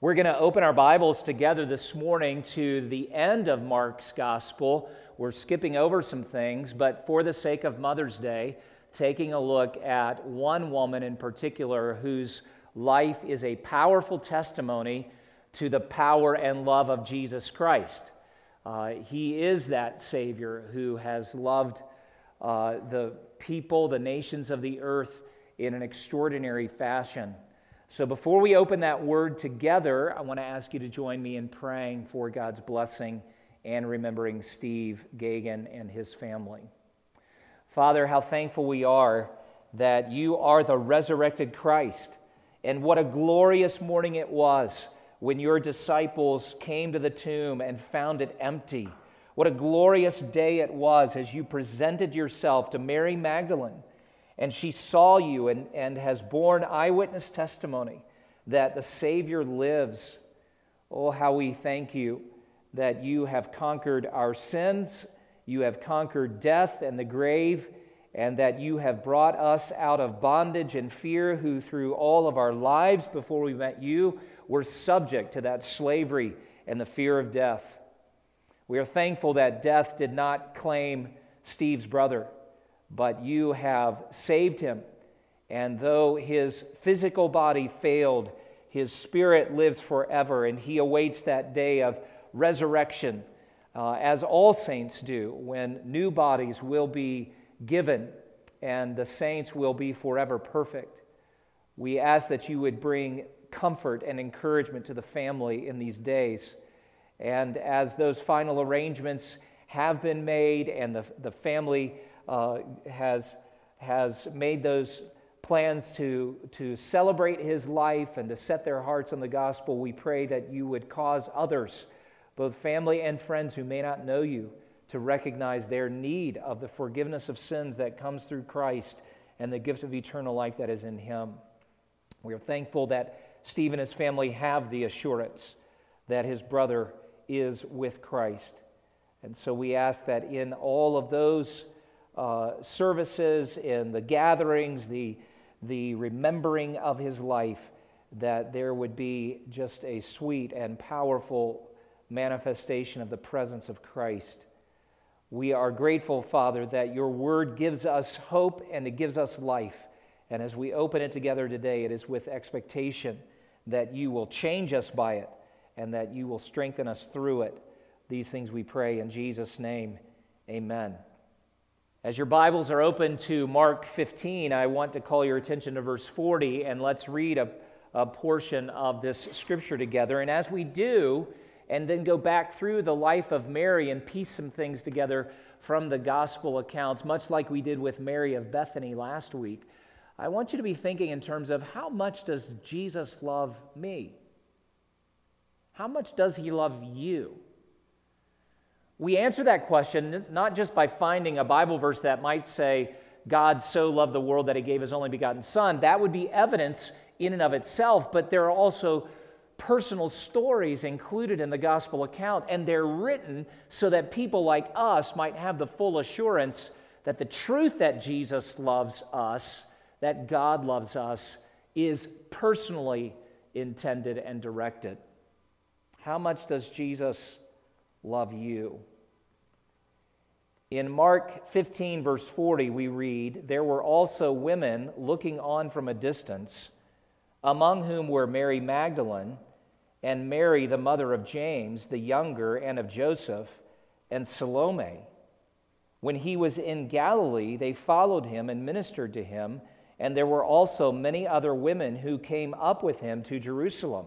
We're going to open our Bibles together this morning to the end of Mark's gospel. We're skipping over some things, but for the sake of Mother's Day, taking a look at one woman in particular whose life is a powerful testimony to the power and love of Jesus Christ. Uh, he is that Savior who has loved uh, the people, the nations of the earth in an extraordinary fashion. So before we open that word together, I want to ask you to join me in praying for God's blessing and remembering Steve Gagan and his family. Father, how thankful we are that you are the resurrected Christ. And what a glorious morning it was when your disciples came to the tomb and found it empty. What a glorious day it was as you presented yourself to Mary Magdalene and she saw you and, and has borne eyewitness testimony that the Savior lives. Oh, how we thank you that you have conquered our sins, you have conquered death and the grave, and that you have brought us out of bondage and fear, who through all of our lives before we met you were subject to that slavery and the fear of death. We are thankful that death did not claim Steve's brother but you have saved him. And though his physical body failed, his spirit lives forever, and he awaits that day of resurrection, uh, as all saints do, when new bodies will be given and the saints will be forever perfect. We ask that you would bring comfort and encouragement to the family in these days. And as those final arrangements have been made and the, the family uh, has, has made those plans to, to celebrate his life and to set their hearts on the gospel, we pray that you would cause others, both family and friends who may not know you, to recognize their need of the forgiveness of sins that comes through Christ and the gift of eternal life that is in him. We are thankful that Steve and his family have the assurance that his brother is with Christ. And so we ask that in all of those uh, services, in the gatherings, the, the remembering of his life, that there would be just a sweet and powerful manifestation of the presence of Christ. We are grateful, Father, that your word gives us hope and it gives us life. And as we open it together today, it is with expectation that you will change us by it and that you will strengthen us through it. These things we pray in Jesus' name. Amen. As your Bibles are open to Mark 15, I want to call your attention to verse 40 and let's read a, a, portion of this scripture together. And as we do, and then go back through the life of Mary and piece some things together from the gospel accounts, much like we did with Mary of Bethany last week, I want you to be thinking in terms of how much does Jesus love me? How much does he love you? We answer that question not just by finding a Bible verse that might say, God so loved the world that he gave his only begotten Son. That would be evidence in and of itself, but there are also personal stories included in the gospel account, and they're written so that people like us might have the full assurance that the truth that Jesus loves us, that God loves us, is personally intended and directed. How much does Jesus love you. In Mark 15, verse 40, we read, There were also women looking on from a distance, among whom were Mary Magdalene, and Mary, the mother of James, the younger, and of Joseph, and Salome. When he was in Galilee, they followed him and ministered to him, and there were also many other women who came up with him to Jerusalem.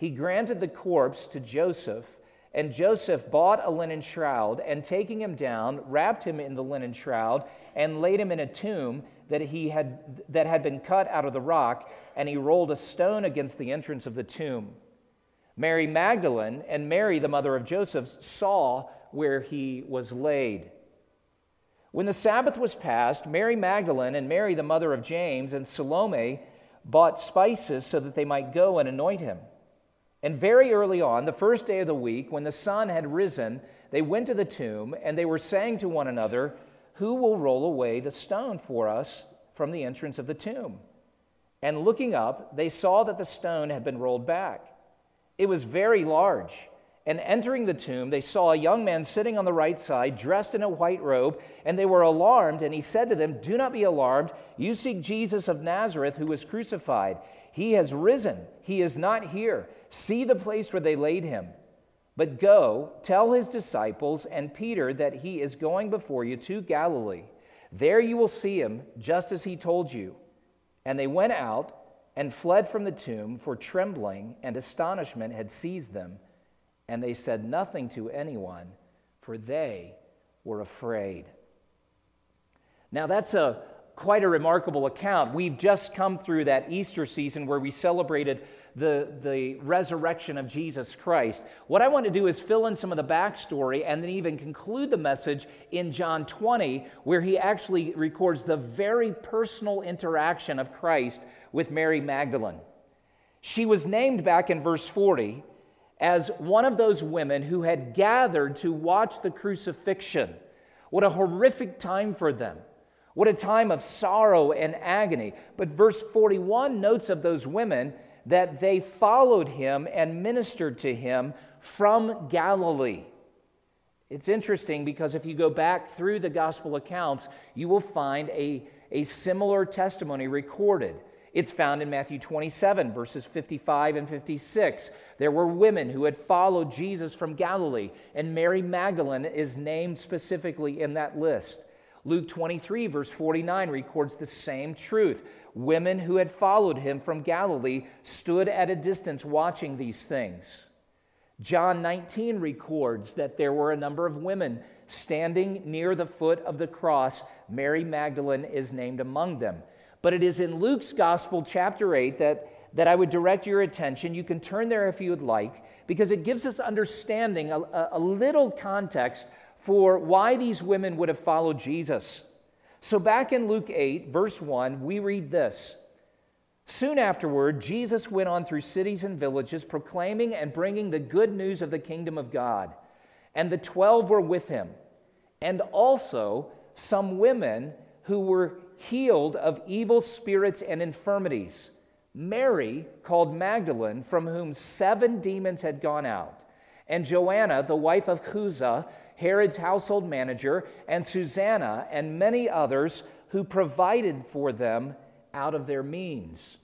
he granted the corpse to Joseph, and Joseph bought a linen shroud, and taking him down, wrapped him in the linen shroud, and laid him in a tomb that, he had, that had been cut out of the rock, and he rolled a stone against the entrance of the tomb. Mary Magdalene and Mary, the mother of Joseph, saw where he was laid. When the Sabbath was past, Mary Magdalene and Mary, the mother of James, and Salome bought spices so that they might go and anoint him. And very early on, the first day of the week, when the sun had risen, they went to the tomb, and they were saying to one another, Who will roll away the stone for us from the entrance of the tomb? And looking up, they saw that the stone had been rolled back. It was very large. And entering the tomb, they saw a young man sitting on the right side, dressed in a white robe, and they were alarmed. And he said to them, Do not be alarmed. You seek Jesus of Nazareth, who was crucified. He has risen. He is not here. See the place where they laid him. But go, tell his disciples and Peter that he is going before you to Galilee. There you will see him, just as he told you. And they went out and fled from the tomb, for trembling and astonishment had seized them. And they said nothing to anyone, for they were afraid. Now, that's a quite a remarkable account. We've just come through that Easter season where we celebrated the, the resurrection of Jesus Christ. What I want to do is fill in some of the backstory and then even conclude the message in John 20, where he actually records the very personal interaction of Christ with Mary Magdalene. She was named back in verse 40 as one of those women who had gathered to watch the crucifixion. What a horrific time for them. What a time of sorrow and agony. But verse 41 notes of those women that they followed him and ministered to him from Galilee. It's interesting because if you go back through the gospel accounts, you will find a, a similar testimony recorded. It's found in Matthew 27, verses 55 and 56. There were women who had followed Jesus from Galilee, and Mary Magdalene is named specifically in that list. Luke 23, verse 49, records the same truth. Women who had followed him from Galilee stood at a distance watching these things. John 19 records that there were a number of women standing near the foot of the cross. Mary Magdalene is named among them. But it is in Luke's Gospel, chapter 8, that, that I would direct your attention. You can turn there if you would like, because it gives us understanding, a, a little context for why these women would have followed Jesus. So, back in Luke 8, verse 1, we read this Soon afterward, Jesus went on through cities and villages, proclaiming and bringing the good news of the kingdom of God. And the twelve were with him, and also some women who were healed of evil spirits and infirmities. Mary, called Magdalene, from whom seven demons had gone out, and Joanna, the wife of Chuza, Herod's household manager, and Susanna, and many others who provided for them out of their means.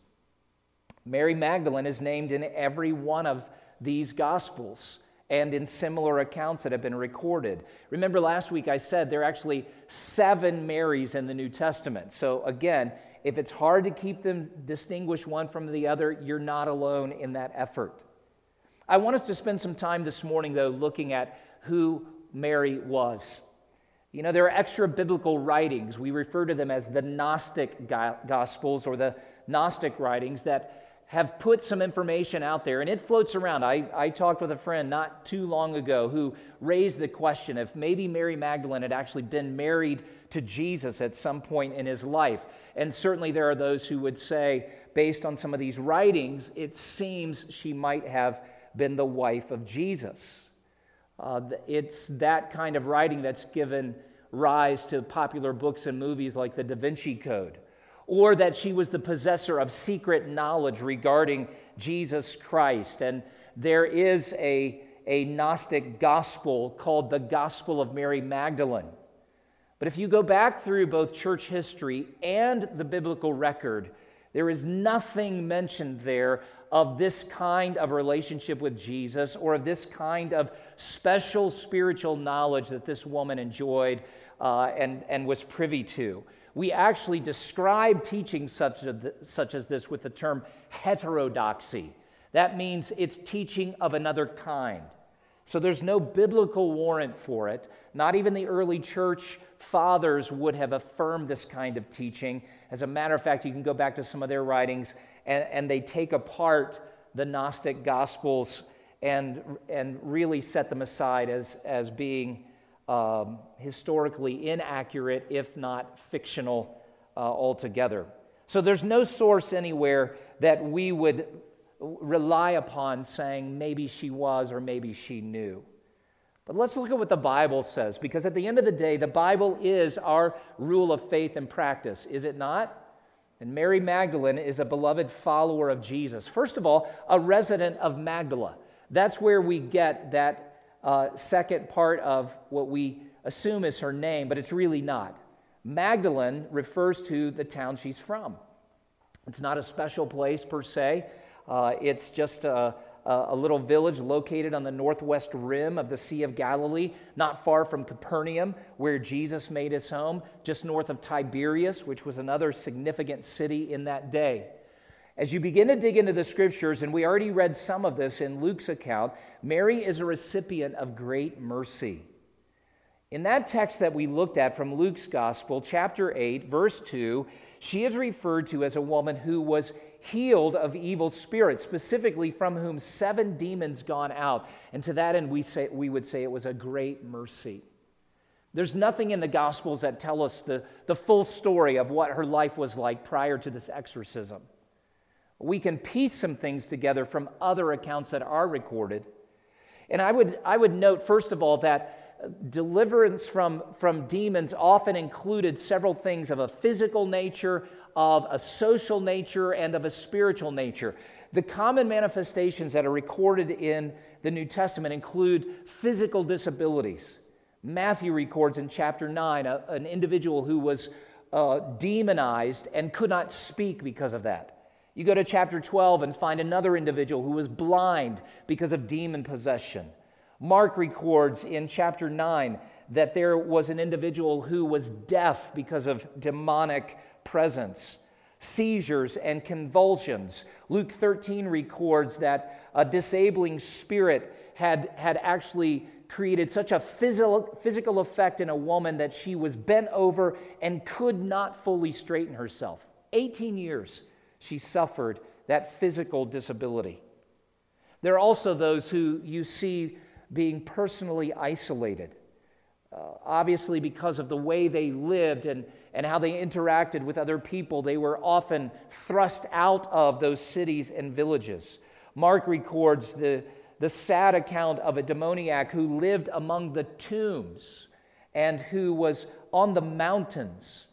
Mary Magdalene is named in every one of these Gospels and in similar accounts that have been recorded. Remember last week I said there are actually seven Marys in the New Testament. So again, if it's hard to keep them distinguished one from the other, you're not alone in that effort. I want us to spend some time this morning, though, looking at who Mary was. You know, there are extra biblical writings. We refer to them as the Gnostic Gospels or the Gnostic writings that have put some information out there and it floats around. I, I talked with a friend not too long ago who raised the question if maybe Mary Magdalene had actually been married to Jesus at some point in his life. And certainly there are those who would say, based on some of these writings, it seems she might have been the wife of Jesus. Uh, it's that kind of writing that's given rise to popular books and movies like The Da Vinci Code, or that she was the possessor of secret knowledge regarding Jesus Christ. And there is a, a Gnostic gospel called the Gospel of Mary Magdalene. But if you go back through both church history and the biblical record, there is nothing mentioned there of this kind of relationship with Jesus or of this kind of special spiritual knowledge that this woman enjoyed uh, and, and was privy to. We actually describe teaching such, a, such as this with the term heterodoxy. That means it's teaching of another kind. So there's no biblical warrant for it. Not even the early church fathers would have affirmed this kind of teaching. As a matter of fact, you can go back to some of their writings, and, and they take apart the Gnostic Gospels and, and really set them aside as, as being um, historically inaccurate, if not fictional uh, altogether. So there's no source anywhere that we would rely upon saying maybe she was or maybe she knew. But let's look at what the Bible says, because at the end of the day, the Bible is our rule of faith and practice, is it not? And Mary Magdalene is a beloved follower of Jesus. First of all, a resident of Magdala. That's where we get that uh, second part of what we assume is her name, but it's really not. Magdalene refers to the town she's from. It's not a special place per se, uh, it's just a, Uh, a little village located on the northwest rim of the Sea of Galilee, not far from Capernaum, where Jesus made his home, just north of Tiberias, which was another significant city in that day. As you begin to dig into the scriptures, and we already read some of this in Luke's account, Mary is a recipient of great mercy. In that text that we looked at from Luke's gospel, chapter 8, verse 2, she is referred to as a woman who was healed of evil spirits, specifically from whom seven demons gone out. And to that end, we, say, we would say it was a great mercy. There's nothing in the Gospels that tell us the, the full story of what her life was like prior to this exorcism. We can piece some things together from other accounts that are recorded. And I would, I would note, first of all, that deliverance from, from demons often included several things of a physical nature, of a social nature, and of a spiritual nature. The common manifestations that are recorded in the New Testament include physical disabilities. Matthew records in chapter 9 a, an individual who was uh, demonized and could not speak because of that. You go to chapter 12 and find another individual who was blind because of demon possession. Mark records in chapter 9 that there was an individual who was deaf because of demonic presence, seizures, and convulsions. Luke 13 records that a disabling spirit had, had actually created such a physical, physical effect in a woman that she was bent over and could not fully straighten herself. 18 years she suffered that physical disability. There are also those who you see being personally isolated, uh, obviously, because of the way they lived and, and how they interacted with other people. They were often thrust out of those cities and villages. Mark records the, the sad account of a demoniac who lived among the tombs and who was on the mountains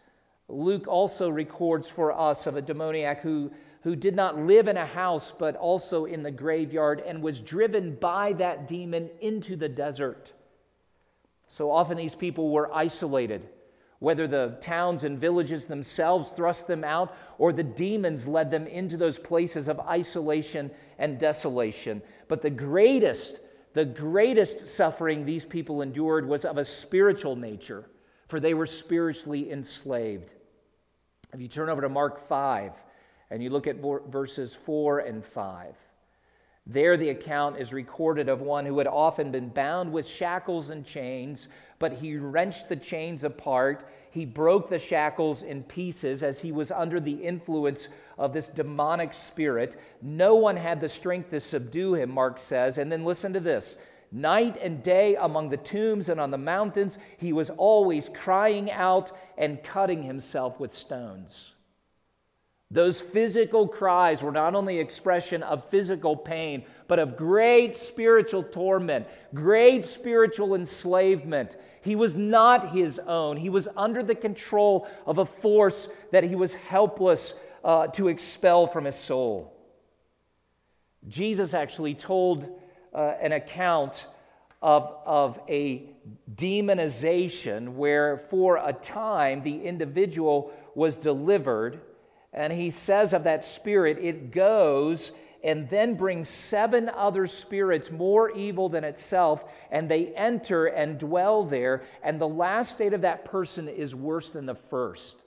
Luke also records for us of a demoniac who, who did not live in a house, but also in the graveyard, and was driven by that demon into the desert. So often these people were isolated, whether the towns and villages themselves thrust them out, or the demons led them into those places of isolation and desolation. But the greatest, the greatest suffering these people endured was of a spiritual nature for they were spiritually enslaved. If you turn over to Mark 5 and you look at verses 4 and 5, there the account is recorded of one who had often been bound with shackles and chains, but he wrenched the chains apart. He broke the shackles in pieces as he was under the influence of this demonic spirit. No one had the strength to subdue him, Mark says. And then listen to this Night and day among the tombs and on the mountains, he was always crying out and cutting himself with stones. Those physical cries were not only expression of physical pain, but of great spiritual torment, great spiritual enslavement. He was not his own. He was under the control of a force that he was helpless uh, to expel from his soul. Jesus actually told uh, an account of, of a demonization where, for a time, the individual was delivered. And he says of that spirit, it goes and then brings seven other spirits more evil than itself, and they enter and dwell there. And the last state of that person is worse than the first.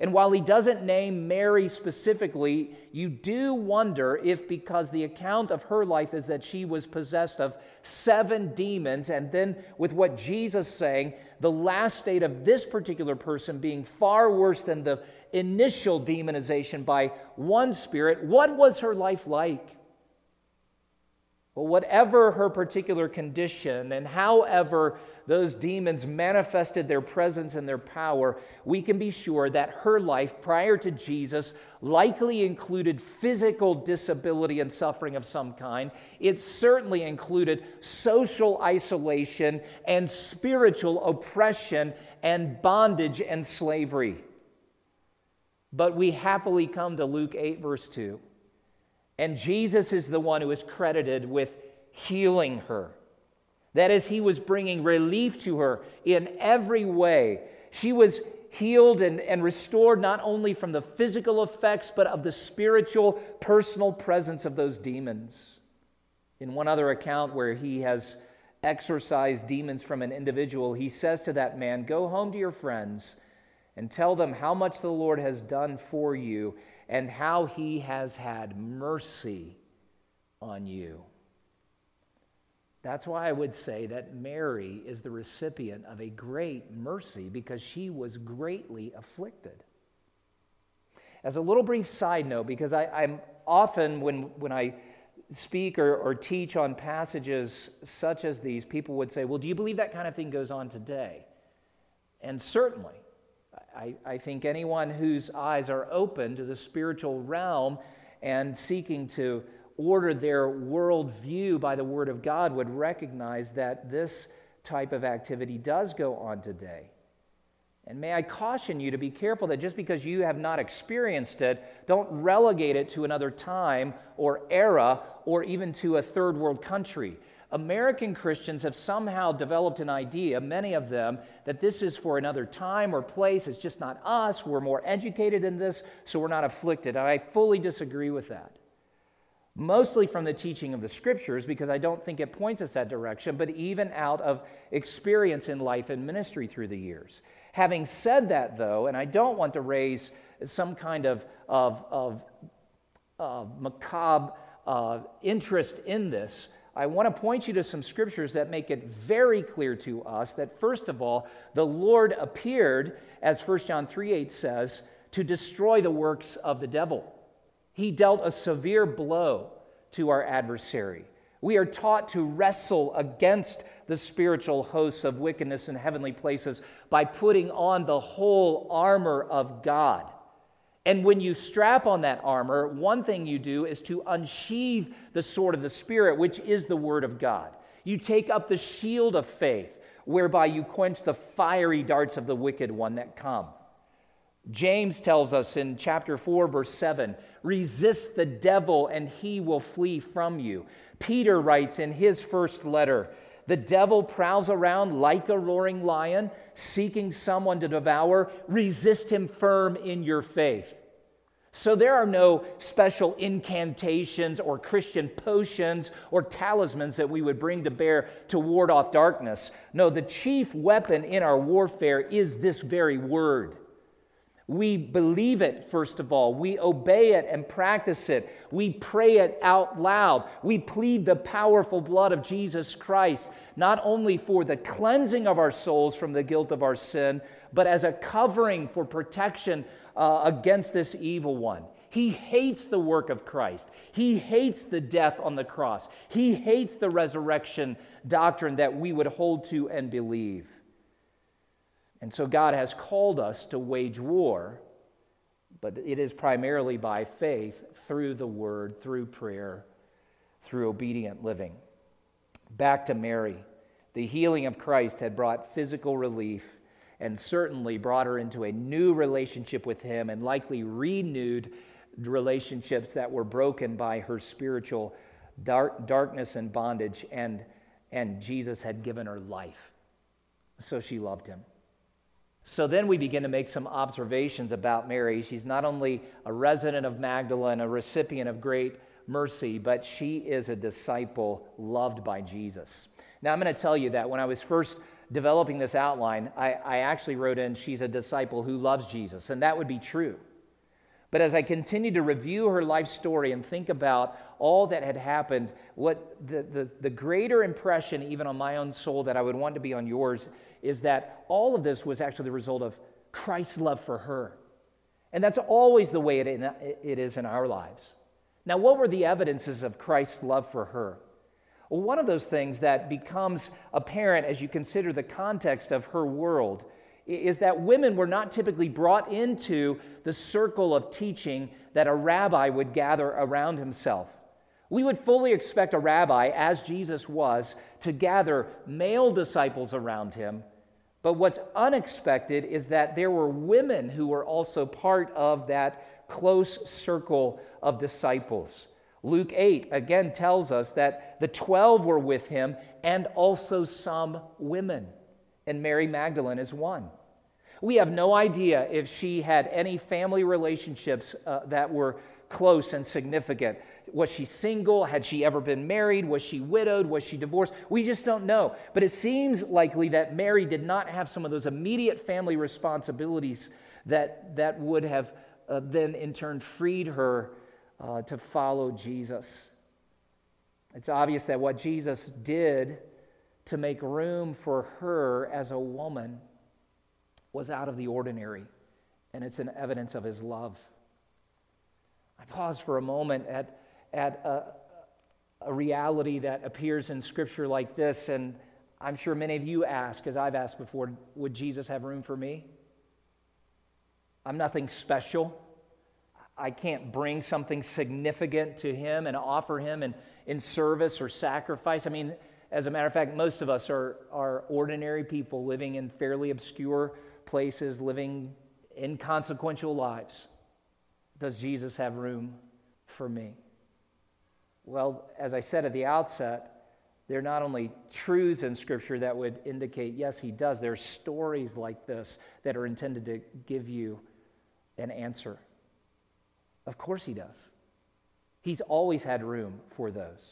And while he doesn't name Mary specifically, you do wonder if, because the account of her life is that she was possessed of seven demons, and then with what Jesus saying, the last state of this particular person being far worse than the initial demonization by one spirit, what was her life like? Well, whatever her particular condition and however those demons manifested their presence and their power, we can be sure that her life prior to Jesus likely included physical disability and suffering of some kind. It certainly included social isolation and spiritual oppression and bondage and slavery. But we happily come to Luke 8, verse 2 and Jesus is the one who is credited with healing her. That is, he was bringing relief to her in every way. She was healed and, and restored not only from the physical effects, but of the spiritual, personal presence of those demons. In one other account where he has exorcised demons from an individual, he says to that man, Go home to your friends and tell them how much the Lord has done for you and how he has had mercy on you. That's why I would say that Mary is the recipient of a great mercy because she was greatly afflicted. As a little brief side note, because I, am often, when, when I speak or, or teach on passages such as these, people would say, Well, do you believe that kind of thing goes on today? And certainly, I, I think anyone whose eyes are open to the spiritual realm and seeking to order their worldview by the Word of God would recognize that this type of activity does go on today. And may I caution you to be careful that just because you have not experienced it, don't relegate it to another time or era or even to a third world country. American Christians have somehow developed an idea, many of them, that this is for another time or place. It's just not us. We're more educated in this, so we're not afflicted. And I fully disagree with that. Mostly from the teaching of the scriptures, because I don't think it points us that direction, but even out of experience in life and ministry through the years. Having said that, though, and I don't want to raise some kind of, of, of uh, macabre uh, interest in this, I want to point you to some scriptures that make it very clear to us that, first of all, the Lord appeared, as 1 John 3 8 says, to destroy the works of the devil. He dealt a severe blow to our adversary. We are taught to wrestle against the spiritual hosts of wickedness in heavenly places by putting on the whole armor of God. And when you strap on that armor, one thing you do is to unsheathe the sword of the Spirit, which is the Word of God. You take up the shield of faith, whereby you quench the fiery darts of the wicked one that come. James tells us in chapter 4, verse 7 resist the devil and he will flee from you. Peter writes in his first letter, the devil prowls around like a roaring lion, seeking someone to devour. Resist him firm in your faith. So there are no special incantations or Christian potions or talismans that we would bring to bear to ward off darkness. No, the chief weapon in our warfare is this very word. We believe it, first of all. We obey it and practice it. We pray it out loud. We plead the powerful blood of Jesus Christ, not only for the cleansing of our souls from the guilt of our sin, but as a covering for protection uh, against this evil one. He hates the work of Christ. He hates the death on the cross. He hates the resurrection doctrine that we would hold to and believe. And so God has called us to wage war, but it is primarily by faith through the word, through prayer, through obedient living. Back to Mary. The healing of Christ had brought physical relief and certainly brought her into a new relationship with Him and likely renewed relationships that were broken by her spiritual dark, darkness and bondage. And, and Jesus had given her life. So she loved Him. So then we begin to make some observations about Mary. She's not only a resident of Magdala, a recipient of great mercy, but she is a disciple loved by Jesus. Now, I'm going to tell you that when I was first developing this outline, I, I actually wrote in, She's a disciple who loves Jesus, and that would be true. But as I continued to review her life story and think about all that had happened, what the, the, the, greater impression, even on my own soul, that I would want to be on yours, is that all of this was actually the result of Christ's love for her. And that's always the way it, it is in our lives. Now, what were the evidences of Christ's love for her? Well, one of those things that becomes apparent as you consider the context of her world is that women were not typically brought into the circle of teaching that a rabbi would gather around himself. We would fully expect a rabbi, as Jesus was, to gather male disciples around him. But what's unexpected is that there were women who were also part of that close circle of disciples. Luke 8 again tells us that the 12 were with him and also some women, and Mary Magdalene is one. We have no idea if she had any family relationships uh, that were close and significant. Was she single? Had she ever been married? Was she widowed? Was she divorced? We just don't know. But it seems likely that Mary did not have some of those immediate family responsibilities that, that would have uh, then in turn freed her uh, to follow Jesus. It's obvious that what Jesus did to make room for her as a woman was out of the ordinary, and it's an evidence of his love. I pause for a moment at, at a, a reality that appears in Scripture like this, and I'm sure many of you ask, as I've asked before, would Jesus have room for me? I'm nothing special. I can't bring something significant to him and offer him in, in service or sacrifice. I mean, as a matter of fact, most of us are, are ordinary people living in fairly obscure places, living inconsequential lives. Does Jesus have room for me? Well, as I said at the outset, there are not only truths in Scripture that would indicate, yes, he does, there are stories like this that are intended to give you an answer. Of course he does. He's always had room for those.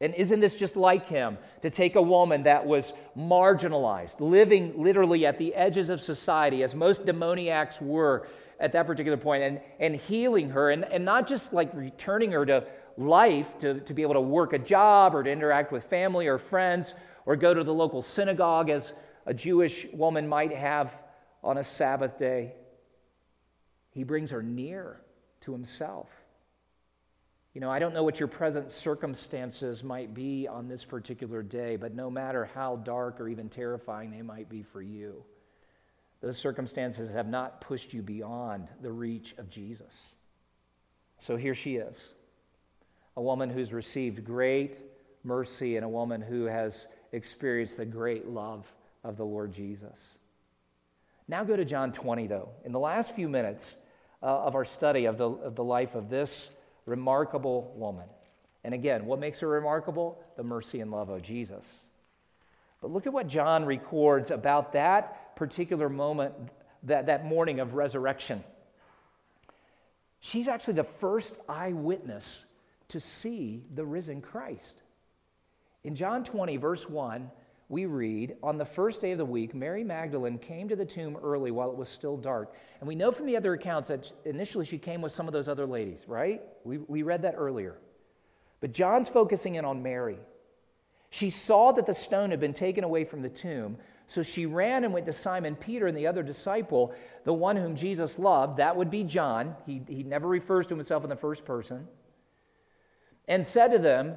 And isn't this just like him to take a woman that was marginalized, living literally at the edges of society, as most demoniacs were at that particular point, and, and healing her, and, and not just like returning her to life to, to be able to work a job or to interact with family or friends or go to the local synagogue as a Jewish woman might have on a Sabbath day. He brings her near to himself. You know, I don't know what your present circumstances might be on this particular day, but no matter how dark or even terrifying they might be for you, those circumstances have not pushed you beyond the reach of Jesus. So here she is, a woman who's received great mercy and a woman who has experienced the great love of the Lord Jesus. Now go to John 20, though. In the last few minutes uh, of our study of the, of the life of this remarkable woman. And again, what makes her remarkable? The mercy and love of Jesus. But look at what John records about that particular moment, that, that morning of resurrection. She's actually the first eyewitness to see the risen Christ. In John 20, verse 1, we read, On the first day of the week, Mary Magdalene came to the tomb early while it was still dark. And we know from the other accounts that initially she came with some of those other ladies, right? We, we read that earlier. But John's focusing in on Mary. She saw that the stone had been taken away from the tomb, so she ran and went to Simon Peter and the other disciple, the one whom Jesus loved. That would be John. He, he never refers to himself in the first person. And said to them,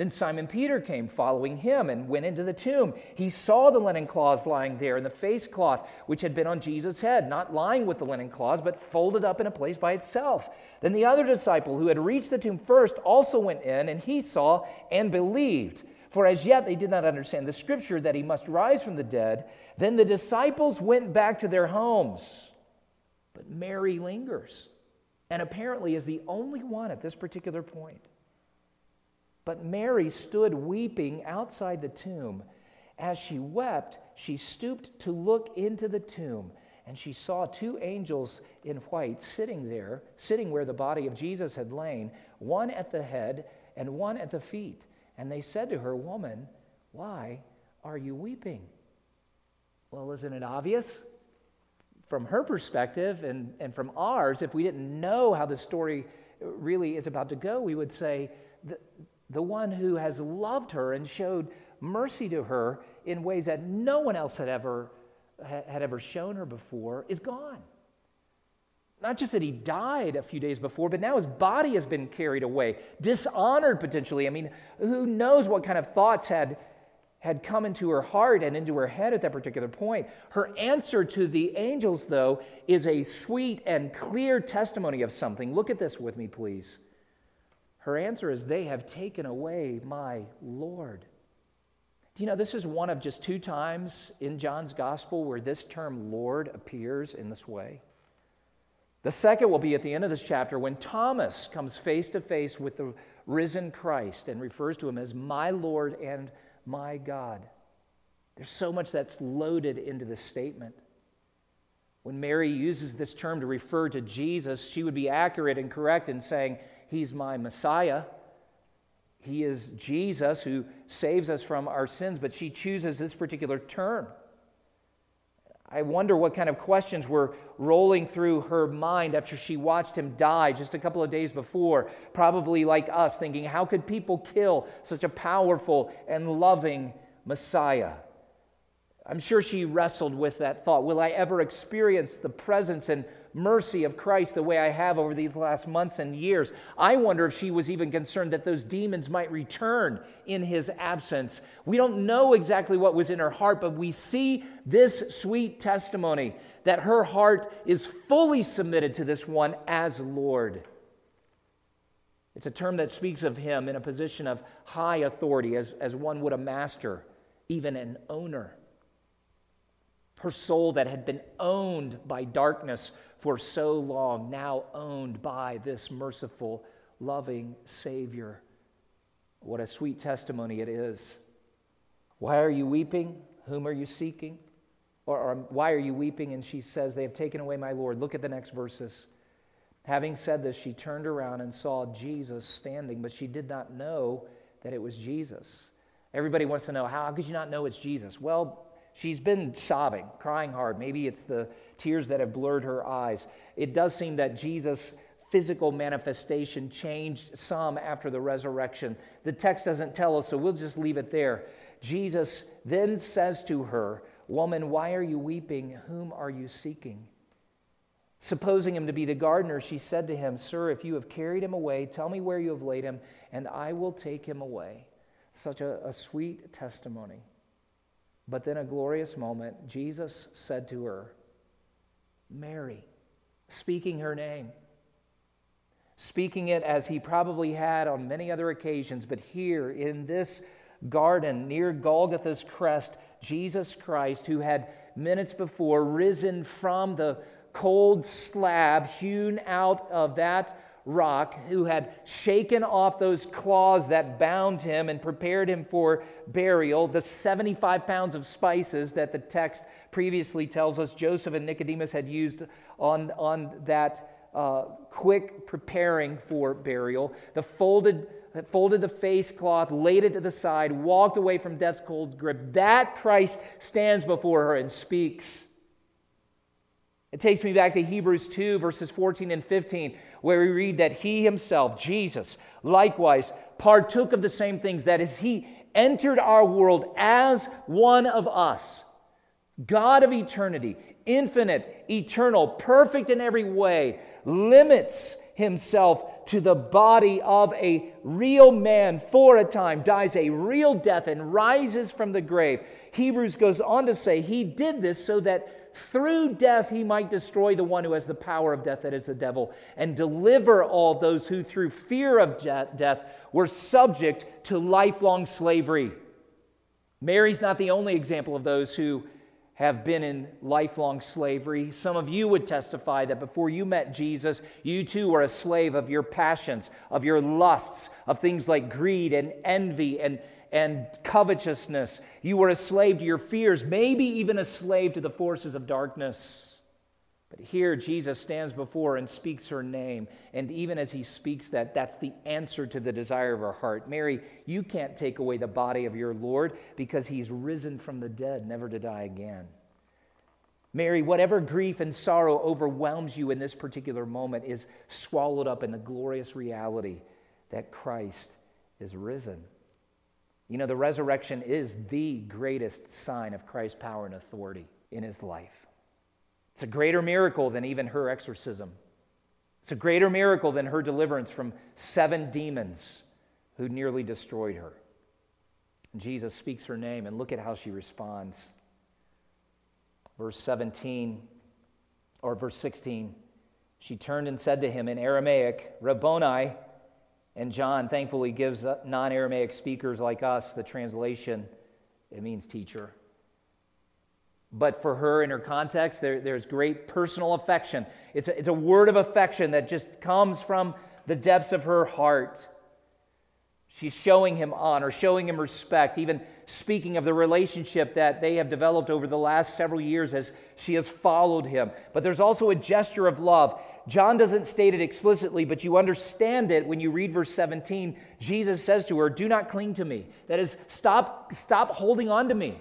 Then Simon Peter came following him and went into the tomb. He saw the linen cloths lying there and the face cloth which had been on Jesus' head, not lying with the linen cloths, but folded up in a place by itself. Then the other disciple who had reached the tomb first also went in, and he saw and believed. For as yet they did not understand the scripture that he must rise from the dead. Then the disciples went back to their homes. But Mary lingers and apparently is the only one at this particular point. But Mary stood weeping outside the tomb. As she wept, she stooped to look into the tomb, and she saw two angels in white sitting there, sitting where the body of Jesus had lain, one at the head and one at the feet. And they said to her, Woman, why are you weeping? Well, isn't it obvious? From her perspective and, and from ours, if we didn't know how the story really is about to go, we would say, the one who has loved her and showed mercy to her in ways that no one else had ever, had ever shown her before, is gone. Not just that he died a few days before, but now his body has been carried away, dishonored potentially. I mean, who knows what kind of thoughts had, had come into her heart and into her head at that particular point. Her answer to the angels, though, is a sweet and clear testimony of something. Look at this with me, please. Her answer is, They have taken away my Lord. Do you know this is one of just two times in John's gospel where this term Lord appears in this way? The second will be at the end of this chapter when Thomas comes face to face with the risen Christ and refers to him as my Lord and my God. There's so much that's loaded into this statement. When Mary uses this term to refer to Jesus, she would be accurate and correct in saying, He's my Messiah. He is Jesus who saves us from our sins, but she chooses this particular term. I wonder what kind of questions were rolling through her mind after she watched him die just a couple of days before. Probably like us, thinking, how could people kill such a powerful and loving Messiah? I'm sure she wrestled with that thought. Will I ever experience the presence and mercy of Christ the way I have over these last months and years. I wonder if she was even concerned that those demons might return in his absence. We don't know exactly what was in her heart, but we see this sweet testimony that her heart is fully submitted to this one as Lord. It's a term that speaks of him in a position of high authority, as, as one would a master, even an owner. Her soul that had been owned by darkness for so long, now owned by this merciful, loving Savior. What a sweet testimony it is. Why are you weeping? Whom are you seeking? Or, or, um, why are you weeping? And she says, They have taken away my Lord. Look at the next verses. Having said this, she turned around and saw Jesus standing, but she did not know that it was Jesus. Everybody wants to know, how could you not know it's Jesus? Well, She's been sobbing, crying hard. Maybe it's the tears that have blurred her eyes. It does seem that Jesus' physical manifestation changed some after the resurrection. The text doesn't tell us, so we'll just leave it there. Jesus then says to her, Woman, why are you weeping? Whom are you seeking? Supposing him to be the gardener, she said to him, Sir, if you have carried him away, tell me where you have laid him, and I will take him away. Such a, a sweet testimony. But then, a glorious moment, Jesus said to her, Mary, speaking her name, speaking it as he probably had on many other occasions, but here in this garden near Golgotha's crest, Jesus Christ, who had minutes before risen from the cold slab hewn out of that rock, who had shaken off those claws that bound him and prepared him for burial, the 75 pounds of spices that the text previously tells us Joseph and Nicodemus had used on, on that uh, quick preparing for burial, the folded folded the face cloth, laid it to the side, walked away from death's cold grip. That Christ stands before her and speaks. It takes me back to Hebrews 2, verses 14 and 15, where we read that he himself, Jesus, likewise partook of the same things. That is, he entered our world as one of us. God of eternity, infinite, eternal, perfect in every way, limits himself to the body of a real man for a time, dies a real death, and rises from the grave. Hebrews goes on to say he did this so that through death he might destroy the one who has the power of death, that is the devil, and deliver all those who through fear of death were subject to lifelong slavery. Mary's not the only example of those who have been in lifelong slavery. Some of you would testify that before you met Jesus, you too were a slave of your passions, of your lusts, of things like greed and envy and and covetousness. You were a slave to your fears, maybe even a slave to the forces of darkness. But here Jesus stands before and speaks her name. And even as he speaks that, that's the answer to the desire of her heart. Mary, you can't take away the body of your Lord because he's risen from the dead, never to die again. Mary, whatever grief and sorrow overwhelms you in this particular moment is swallowed up in the glorious reality that Christ is risen. You know, the resurrection is the greatest sign of Christ's power and authority in his life. It's a greater miracle than even her exorcism. It's a greater miracle than her deliverance from seven demons who nearly destroyed her. Jesus speaks her name, and look at how she responds. Verse 17, or verse 16, she turned and said to him in Aramaic, Rabboni, and John thankfully gives uh, non Aramaic speakers like us the translation. It means teacher. But for her, in her context, there, there's great personal affection. It's a, it's a word of affection that just comes from the depths of her heart. She's showing him honor, showing him respect, even speaking of the relationship that they have developed over the last several years as she has followed him. But there's also a gesture of love. John doesn't state it explicitly, but you understand it when you read verse 17. Jesus says to her, Do not cling to me. That is, stop, stop holding on to me.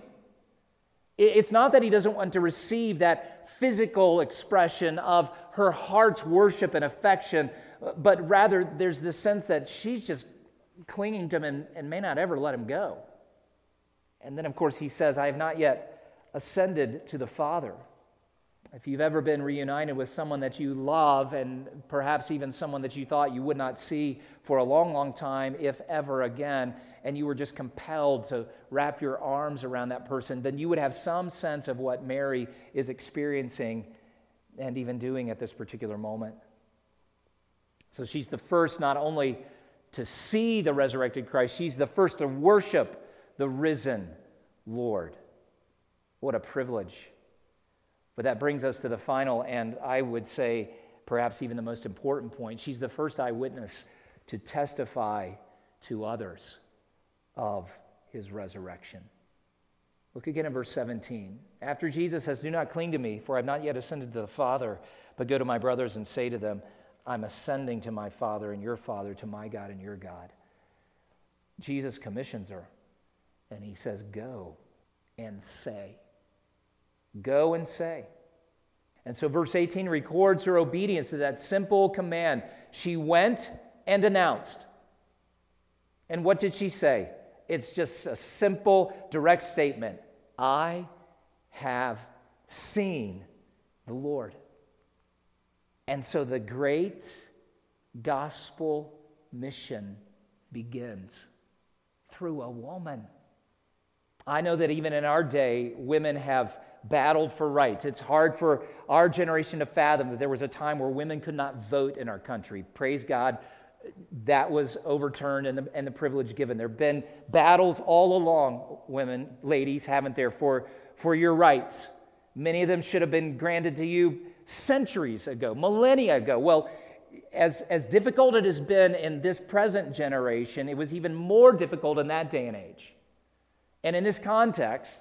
It's not that he doesn't want to receive that physical expression of her heart's worship and affection, but rather there's this sense that she's just clinging to him and, and may not ever let him go. And then, of course, he says, I have not yet ascended to the Father. If you've ever been reunited with someone that you love, and perhaps even someone that you thought you would not see for a long, long time, if ever again, and you were just compelled to wrap your arms around that person, then you would have some sense of what Mary is experiencing and even doing at this particular moment. So she's the first not only to see the resurrected Christ. She's the first to worship the risen Lord. What a privilege. But that brings us to the final, and I would say perhaps even the most important point. She's the first eyewitness to testify to others of his resurrection. Look again in verse 17. After Jesus says, Do not cling to me, for I have not yet ascended to the Father, but go to my brothers and say to them, I'm ascending to my Father and your Father, to my God and your God. Jesus commissions her, and he says, Go and say. Go and say. And so, verse 18 records her obedience to that simple command. She went and announced. And what did she say? It's just a simple, direct statement I have seen the Lord. And so the great gospel mission begins through a woman. I know that even in our day, women have battled for rights. It's hard for our generation to fathom that there was a time where women could not vote in our country. Praise God, that was overturned and the, and the privilege given. There have been battles all along, women, ladies, haven't there, for, for your rights. Many of them should have been granted to you centuries ago, millennia ago. Well, as, as difficult it has been in this present generation, it was even more difficult in that day and age. And in this context,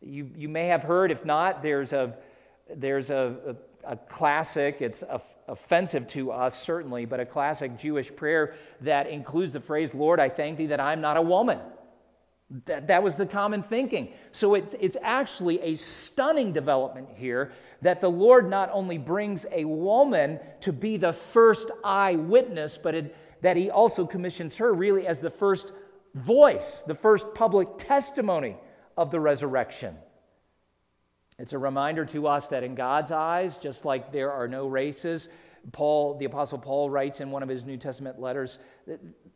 you, you may have heard, if not, there's a, there's a, a, a classic, it's a, offensive to us, certainly, but a classic Jewish prayer that includes the phrase, Lord, I thank thee that I'm not a woman. That, that was the common thinking. So it's, it's actually a stunning development here that the Lord not only brings a woman to be the first eyewitness, but it, that he also commissions her really as the first voice, the first public testimony of the resurrection. It's a reminder to us that in God's eyes, just like there are no races, Paul, the Apostle Paul writes in one of his New Testament letters,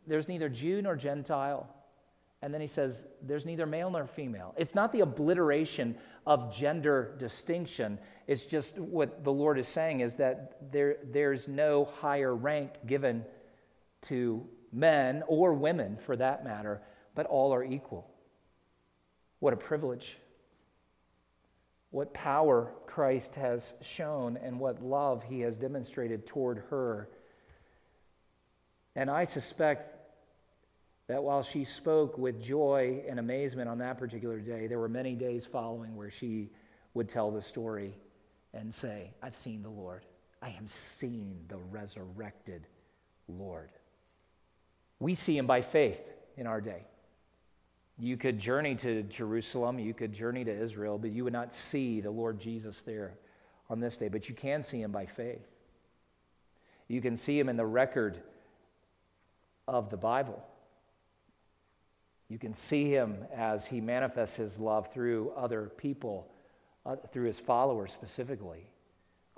there's neither Jew nor Gentile and then he says, there's neither male nor female. It's not the obliteration of gender distinction. It's just what the Lord is saying is that there, there's no higher rank given to men or women for that matter, but all are equal. What a privilege. What power Christ has shown and what love he has demonstrated toward her. And I suspect that while she spoke with joy and amazement on that particular day, there were many days following where she would tell the story and say, I've seen the Lord. I have seen the resurrected Lord. We see him by faith in our day. You could journey to Jerusalem, you could journey to Israel, but you would not see the Lord Jesus there on this day. But you can see him by faith. You can see him in the record of the Bible. You can see him as he manifests his love through other people, uh, through his followers specifically.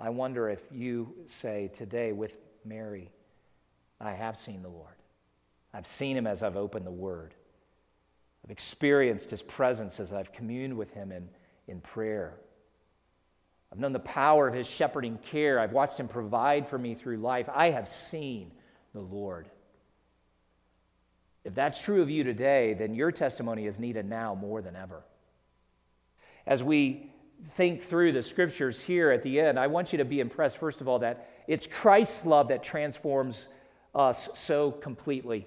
I wonder if you say today with Mary, I have seen the Lord. I've seen him as I've opened the Word. I've experienced his presence as I've communed with him in, in prayer. I've known the power of his shepherding care. I've watched him provide for me through life. I have seen the Lord. If that's true of you today, then your testimony is needed now more than ever. As we think through the scriptures here at the end, I want you to be impressed, first of all, that it's Christ's love that transforms us so completely.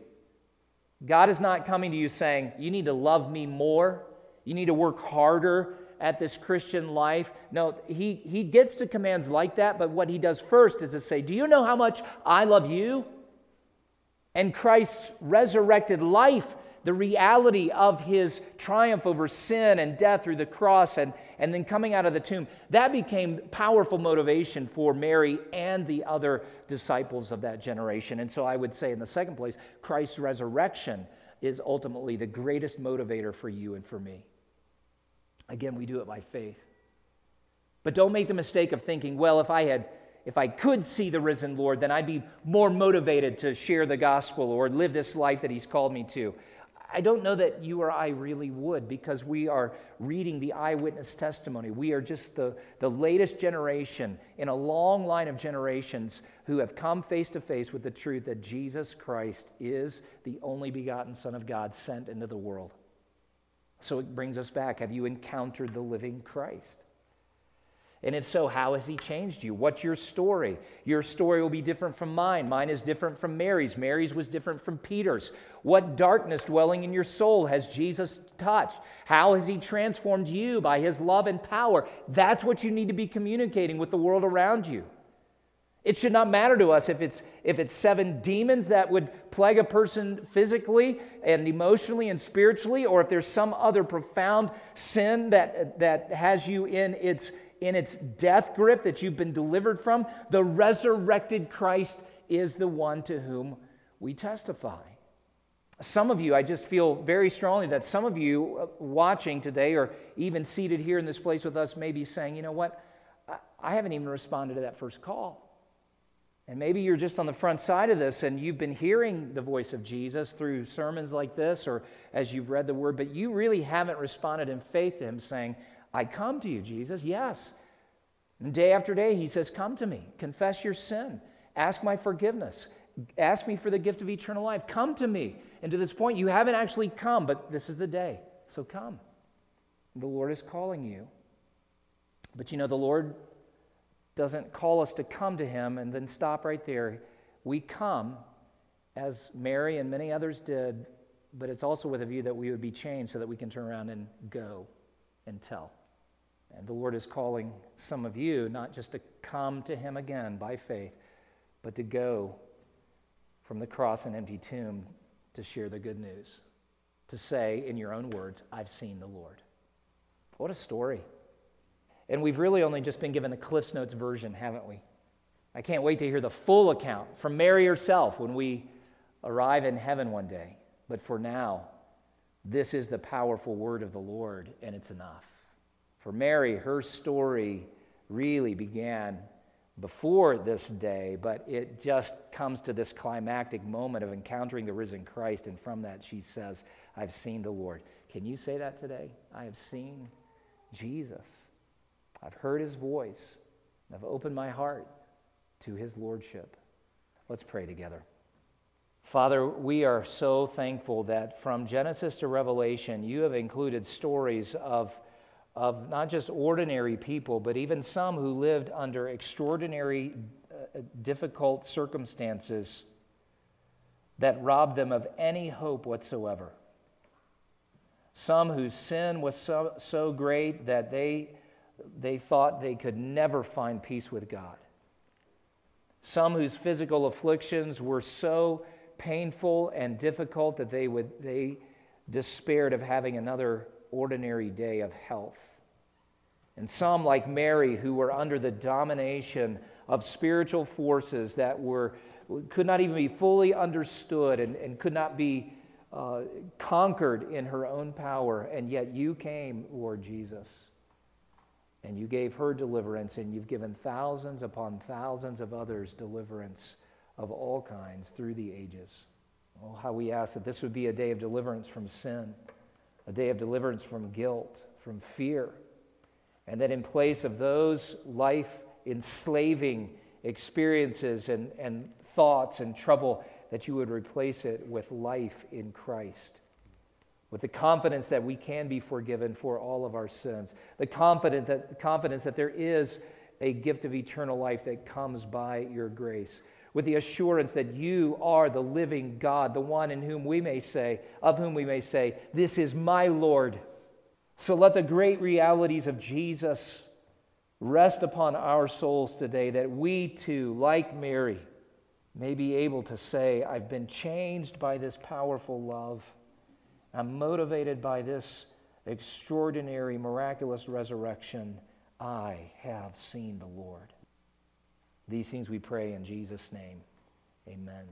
God is not coming to you saying, You need to love me more, you need to work harder at this Christian life. No, he, he gets to commands like that, but what he does first is to say, Do you know how much I love you? And Christ's resurrected life the reality of his triumph over sin and death through the cross and, and then coming out of the tomb, that became powerful motivation for Mary and the other disciples of that generation. And so I would say, in the second place, Christ's resurrection is ultimately the greatest motivator for you and for me. Again, we do it by faith. But don't make the mistake of thinking, well, if I had if I could see the risen Lord, then I'd be more motivated to share the gospel or live this life that He's called me to. I don't know that you or I really would because we are reading the eyewitness testimony. We are just the, the latest generation in a long line of generations who have come face to face with the truth that Jesus Christ is the only begotten Son of God sent into the world. So it brings us back. Have you encountered the living Christ? And if so, how has he changed you? What's your story? Your story will be different from mine. Mine is different from Mary's. Mary's was different from Peter's. What darkness dwelling in your soul has Jesus touched? How has he transformed you by his love and power? That's what you need to be communicating with the world around you. It should not matter to us if it's, if it's seven demons that would plague a person physically and emotionally and spiritually, or if there's some other profound sin that, that has you in its in its death grip that you've been delivered from, the resurrected Christ is the one to whom we testify. Some of you, I just feel very strongly that some of you uh, watching today or even seated here in this place with us may be saying, you know what? I haven't even responded to that first call. And maybe you're just on the front side of this and you've been hearing the voice of Jesus through sermons like this or as you've read the word, but you really haven't responded in faith to him saying, I come to you, Jesus, yes. And day after day, he says, Come to me, confess your sin, ask my forgiveness, ask me for the gift of eternal life. Come to me. And to this point, you haven't actually come, but this is the day. So come. The Lord is calling you. But you know, the Lord doesn't call us to come to him and then stop right there. We come, as Mary and many others did, but it's also with a view that we would be changed so that we can turn around and go and tell. And the Lord is calling some of you not just to come to Him again by faith, but to go from the cross and empty tomb to share the good news. To say, in your own words, I've seen the Lord. What a story. And we've really only just been given the Cliffs Notes version, haven't we? I can't wait to hear the full account from Mary herself when we arrive in heaven one day. But for now, this is the powerful word of the Lord, and it's enough. For Mary, her story really began before this day, but it just comes to this climactic moment of encountering the risen Christ, and from that she says, I've seen the Lord. Can you say that today? I have seen Jesus. I've heard his voice. I've opened my heart to his lordship. Let's pray together. Father, we are so thankful that from Genesis to Revelation, you have included stories of, of not just ordinary people, but even some who lived under extraordinary, uh, difficult circumstances that robbed them of any hope whatsoever. Some whose sin was so, so great that they, they thought they could never find peace with God. Some whose physical afflictions were so painful and difficult that they would they despaired of having another ordinary day of health. And some, like Mary, who were under the domination of spiritual forces that were, could not even be fully understood and, and could not be uh, conquered in her own power, and yet you came, Lord Jesus, and you gave her deliverance, and you've given thousands upon thousands of others deliverance of all kinds through the ages. Oh, how we ask that this would be a day of deliverance from sin, a day of deliverance from guilt, from fear, and that in place of those life enslaving experiences and, and thoughts and trouble, that you would replace it with life in Christ. With the confidence that we can be forgiven for all of our sins, the confidence that, confidence that there is a gift of eternal life that comes by your grace, with the assurance that you are the living God, the one in whom we may say, of whom we may say, This is my Lord. So let the great realities of Jesus rest upon our souls today, that we too, like Mary, may be able to say, I've been changed by this powerful love. I'm motivated by this extraordinary, miraculous resurrection. I have seen the Lord. These things we pray in Jesus' name. Amen.